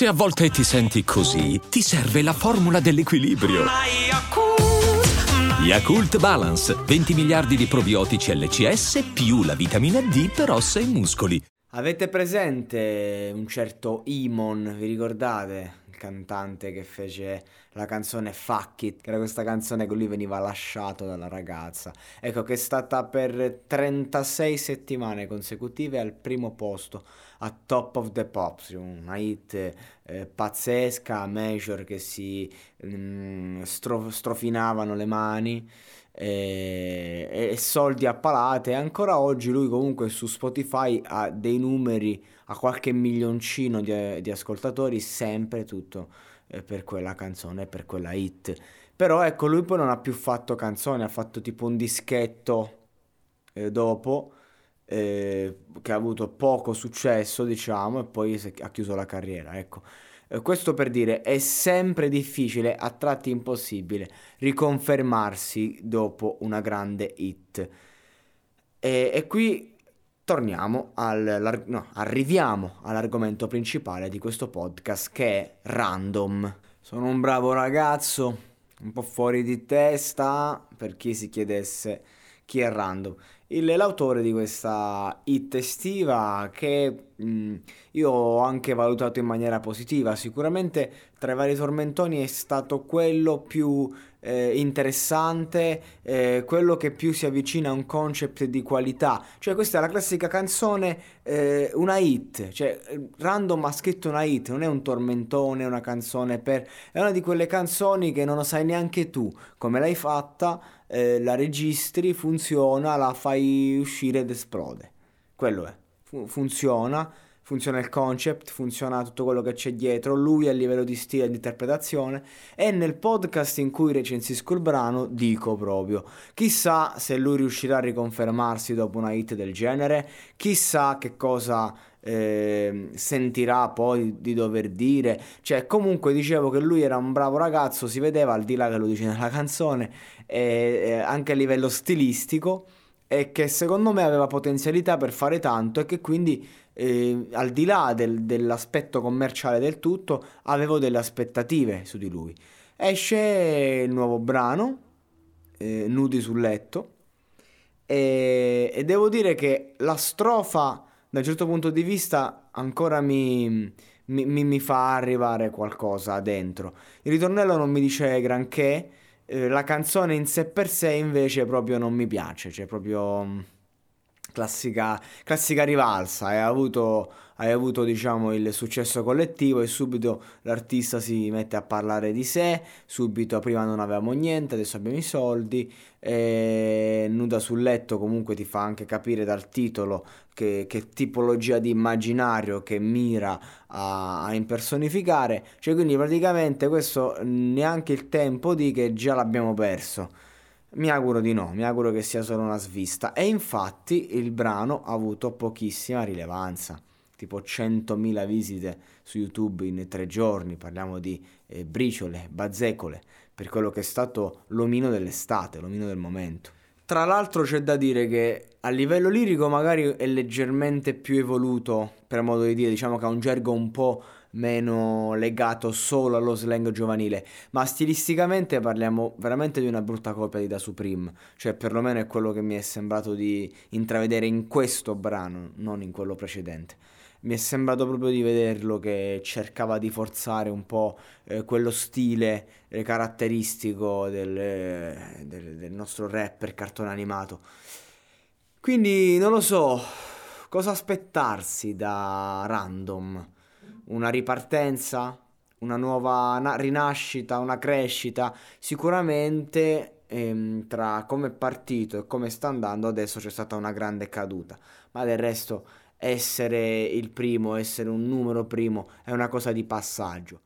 Se a volte ti senti così, ti serve la formula dell'equilibrio. Yakult Balance, 20 miliardi di probiotici LCS più la vitamina D per ossa e muscoli. Avete presente un certo Imon, vi ricordate? Cantante che fece la canzone Fuck It, che era questa canzone che lui veniva lasciato dalla ragazza. Ecco, che è stata per 36 settimane consecutive al primo posto, a Top of the Pops, una hit eh, pazzesca, major che si mm, stro- strofinavano le mani e, e soldi a palate. Ancora oggi lui comunque su Spotify ha dei numeri, ha qualche milioncino di, di ascoltatori, sempre tutto eh, per quella canzone, per quella hit. Però ecco, lui poi non ha più fatto canzoni, ha fatto tipo un dischetto eh, dopo. Eh, che ha avuto poco successo, diciamo, e poi ha chiuso la carriera. Ecco, eh, questo per dire, è sempre difficile, a tratti impossibile, riconfermarsi dopo una grande hit. E, e qui torniamo al, no, arriviamo all'argomento principale di questo podcast che è random. Sono un bravo ragazzo, un po' fuori di testa, per chi si chiedesse chi è random il, l'autore di questa hit estiva che mh, mm, io ho anche valutato in maniera positiva. Sicuramente tra i vari tormentoni è stato quello più eh, interessante, eh, quello che più si avvicina a un concept di qualità. Cioè questa è la classica canzone, eh, una hit, cioè Random ha scritto una hit, non è un tormentone, una canzone per... è una di quelle canzoni che non lo sai neanche tu come l'hai fatta eh, la registri, funziona, la fai uscire ed esplode. Quello è. Fu- funziona, funziona il concept, funziona tutto quello che c'è dietro, lui a livello di stile e di interpretazione e nel podcast in cui recensisco il brano dico proprio chissà se lui riuscirà a riconfermarsi dopo una hit del genere, chissà che cosa eh, sentirà poi di dover dire. Cioè, comunque dicevo che lui era un bravo ragazzo, si vedeva al di là che lo dice nella canzone, eh, anche a livello stilistico, e che secondo me aveva potenzialità per fare tanto e che quindi eh, al di là del, dell'aspetto commerciale del tutto avevo delle aspettative su di lui. Esce il nuovo brano, eh, Nudi sul letto, e, e devo dire che la strofa da un certo punto di vista ancora mi, mi, mi, fa arrivare qualcosa dentro. Il ritornello non mi dice granché, eh, la canzone in sé per sé invece proprio non mi piace, cioè proprio mm, classica, classica rivalsa, hai avuto, hai avuto diciamo il successo collettivo e subito l'artista si mette a parlare di sé, subito prima non avevamo niente, adesso abbiamo i soldi, e nuda sul letto comunque ti fa anche capire dal titolo che, che tipologia di immaginario che mira a, a, impersonificare, cioè quindi praticamente questo neanche il tempo di che già l'abbiamo perso. Mi auguro di no, mi auguro che sia solo una svista. E infatti il brano ha avuto pochissima rilevanza, tipo 100.000 visite su YouTube in tre giorni, parliamo di eh, briciole, bazzecole, per quello che è stato l'omino dell'estate, l'omino del momento. Tra l'altro c'è da dire che a livello lirico magari è leggermente più evoluto, per modo di dire, diciamo che ha un gergo un po' meno legato solo allo slang giovanile, ma stilisticamente parliamo veramente di una brutta copia di Da Supreme, cioè perlomeno è quello che mi è sembrato di intravedere in questo brano, non in quello precedente. Mi è sembrato proprio di vederlo che cercava di forzare un po' eh, quello stile eh, caratteristico del, eh, del, del nostro rapper cartone animato. Quindi non lo so cosa aspettarsi da Random una ripartenza, una nuova na- rinascita, una crescita. Sicuramente ehm, tra come è partito e come sta andando adesso c'è stata una grande caduta, ma del resto essere il primo, essere un numero primo è una cosa di passaggio.